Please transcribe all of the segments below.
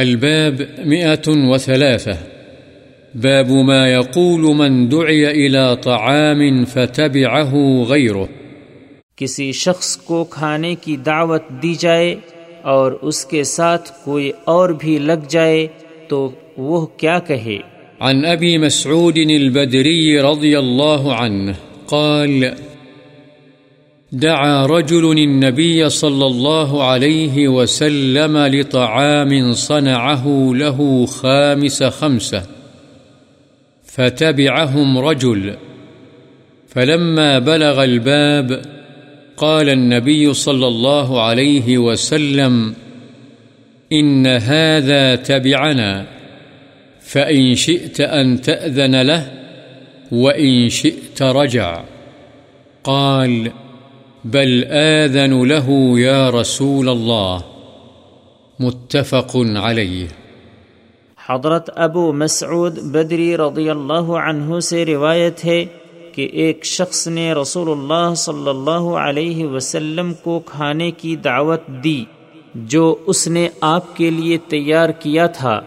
الباب مئة وثلاثة. باب ما يقول من دعي إلى طعام فتبعه غيره. کسی شخص کو کھانے کی دعوت دی جائے اور اس کے ساتھ کوئی اور بھی لگ جائے تو وہ کیا کہے؟ عن أبي مسعود البدري رضي الله عنه قال دعا رجل النبي صلى الله عليه وسلم لطعام صنعه له خامس خمسة، فتبعهم رجل. فلما بلغ الباب قال النبي صلى الله عليه وسلم، إن هذا تبعنا، فإن شئت أن تأذن له، وإن شئت رجع. قال بل آذن له يا رسول الله. متفق عليه. حضرت ابو مسعود بدری رضی اللہ عنہ سے روایت ہے کہ ایک شخص نے رسول اللہ صلی اللہ علیہ وسلم کو کھانے کی دعوت دی، جو اس نے آپ کے لیے تیار کیا تھا۔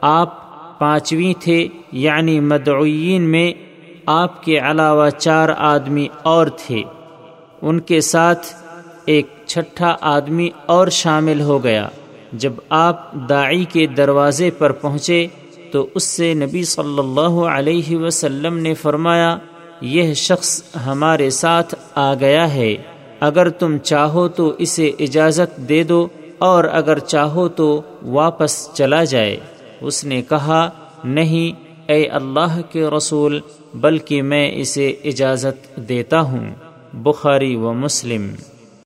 آپ پانچویں تھے یعنی مدعوین میں آپ کے علاوہ چار آدمی اور تھے۔ ان کے ساتھ ایک چھٹا آدمی اور شامل ہو گیا۔ جب آپ داعی کے دروازے پر پہنچے تو اس سے نبی صلی اللہ علیہ وسلم نے فرمایا، یہ شخص ہمارے ساتھ آ گیا ہے۔ اگر تم چاہو تو اسے اجازت دے دو اور اگر چاہو تو واپس چلا جائے۔ اس نے کہا، نہیں، اے اللہ کے رسول، بلکہ میں اسے اجازت دیتا ہوں۔ بخاری و مسلم